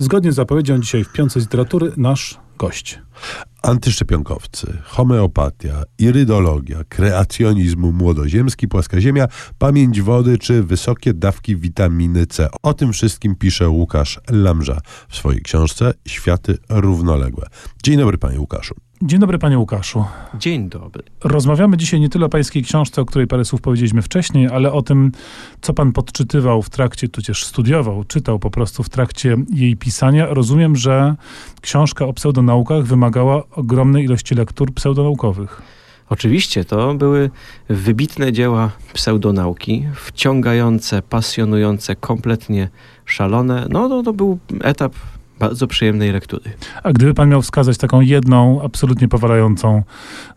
Zgodnie z zapowiedzią dzisiaj w Piące Literatury nasz gość. Antyszczepionkowcy, homeopatia, irydologia, kreacjonizm młodoziemski, płaska ziemia, pamięć wody czy wysokie dawki witaminy C. O tym wszystkim pisze Łukasz Lamża w swojej książce Światy równoległe. Dzień dobry panie Łukaszu. Dzień dobry panie Łukaszu. Dzień dobry. Rozmawiamy dzisiaj nie tyle o pańskiej książce, o której parę słów powiedzieliśmy wcześniej, ale o tym, co pan podczytywał w trakcie, tudzież studiował, czytał po prostu w trakcie jej pisania. Rozumiem, że książka o pseudonaukach wymagała ogromnej ilości lektur pseudonaukowych. Oczywiście to były wybitne dzieła pseudonauki, wciągające, pasjonujące, kompletnie szalone. No to, to był etap bardzo przyjemnej lektury. A gdyby pan miał wskazać taką jedną, absolutnie powalającą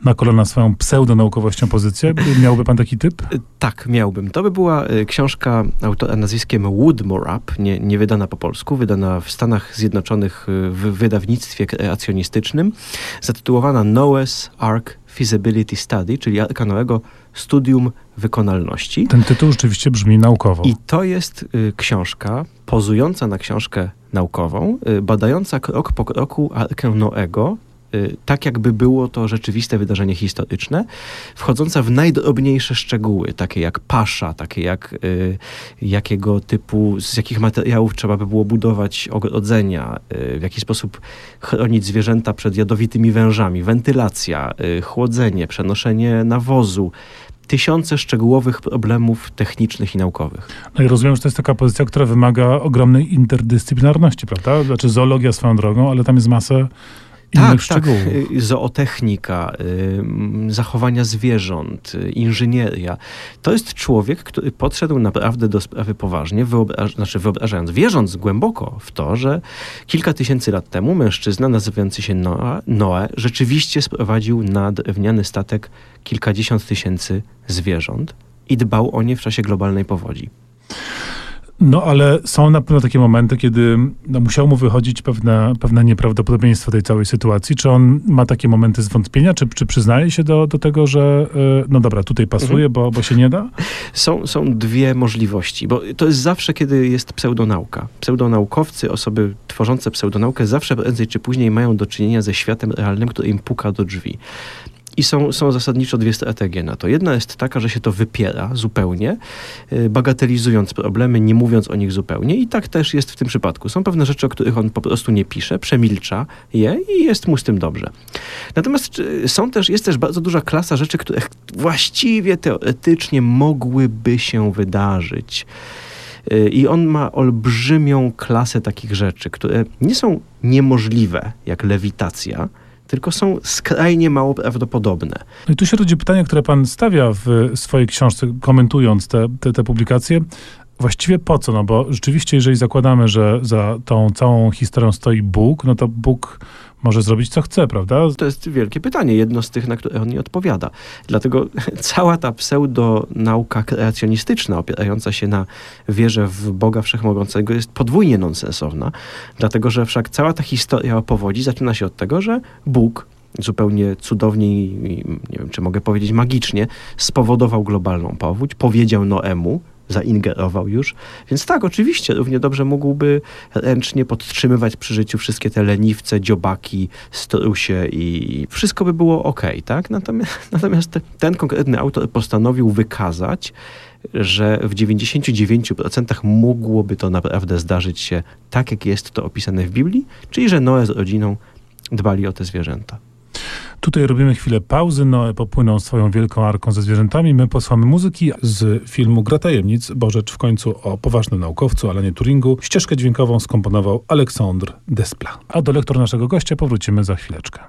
na kolana swoją pseudonaukowością pozycję, miałby pan taki typ? Tak, miałbym. To by była y, książka autora nazwiskiem Woodmore Up, nie, nie wydana po polsku, wydana w Stanach Zjednoczonych y, w wydawnictwie kreacjonistycznym, zatytułowana Noah's Ark Feasibility Study, czyli Arka Noego Studium Wykonalności. Ten tytuł rzeczywiście brzmi naukowo. I to jest y, książka pozująca na książkę naukową, y, badająca krok po kroku Arkę Noego, y, tak jakby było to rzeczywiste wydarzenie historyczne, wchodząca w najdrobniejsze szczegóły, takie jak pasza, takie jak y, jakiego typu, z jakich materiałów trzeba by było budować ogrodzenia, w jaki sposób chronić zwierzęta przed jadowitymi wężami, wentylacja, chłodzenie, przenoszenie nawozu, tysiące szczegółowych problemów technicznych i naukowych. No i rozumiem, że to jest taka pozycja, która wymaga ogromnej interdyscyplinarności, prawda? Znaczy zoologia swoją drogą, ale tam jest innych Tak, tak. szczegółów. Y, Zootechnika, y, zachowania zwierząt, y, inżynieria. To jest człowiek, który podszedł naprawdę do sprawy poważnie, wyobraż, znaczy wyobrażając, wierząc głęboko w to, że kilka tysięcy lat temu mężczyzna nazywający się Noa, Noe rzeczywiście sprowadził na drewniany statek kilkadziesiąt tysięcy zwierząt i dbał o nie w czasie globalnej powodzi. No ale są na pewno takie momenty, kiedy no, musiało mu wychodzić pewne, pewne nieprawdopodobieństwo tej całej sytuacji. Czy on ma takie momenty zwątpienia, czy, czy przyznaje się do, do tego, że y, no dobra, tutaj pasuje, bo, bo się nie da? Są, są dwie możliwości, bo to jest zawsze, kiedy jest pseudonauka. Pseudonaukowcy, osoby tworzące pseudonaukę, zawsze prędzej czy później mają do czynienia ze światem realnym, który im puka do drzwi. I są, są zasadniczo dwie strategie na to. Jedna jest taka, że się to wypiera zupełnie, y, bagatelizując problemy, nie mówiąc o nich zupełnie. I tak też jest w tym przypadku. Są pewne rzeczy, o których on po prostu nie pisze, przemilcza je i jest mu z tym dobrze. Natomiast są też, jest też bardzo duża klasa rzeczy, które właściwie teoretycznie mogłyby się wydarzyć. Y, I on ma olbrzymią klasę takich rzeczy, które nie są niemożliwe, jak lewitacja, tylko są skrajnie mało prawdopodobne. No i tu się rodzi pytanie, które pan stawia w swojej książce, komentując te, te, te publikacje. Właściwie po co? No bo rzeczywiście, jeżeli zakładamy, że za tą całą historią stoi Bóg, no to Bóg może zrobić co chce, prawda? To jest wielkie pytanie, jedno z tych, na które on nie odpowiada. Dlatego cała ta pseudonauka kreacjonistyczna, opierająca się na wierze w Boga Wszechmogącego, jest podwójnie nonsensowna, dlatego że wszak cała ta historia o powodzi zaczyna się od tego, że Bóg zupełnie cudownie i nie wiem, czy mogę powiedzieć magicznie, spowodował globalną powódź, powiedział Noemu, zaingerował już. Więc tak, oczywiście, równie dobrze mógłby ręcznie podtrzymywać przy życiu wszystkie te leniwce, dziobaki, strusie i wszystko by było ok, tak? Natomiast, natomiast te- ten konkretny autor postanowił wykazać, że w 99% mógłoby to naprawdę zdarzyć się tak, jak jest to opisane w Biblii, czyli że Noe z rodziną dbali o te zwierzęta. Tutaj robimy chwilę pauzy, Noe popłynął swoją wielką arką ze zwierzętami. My posłamy muzyki z filmu Gra Tajemnic, bo rzecz w końcu o poważnym naukowcu, Alanie Turingu. Ścieżkę dźwiękową skomponował Aleksandr Despla. A do lektor naszego gościa powrócimy za chwileczkę.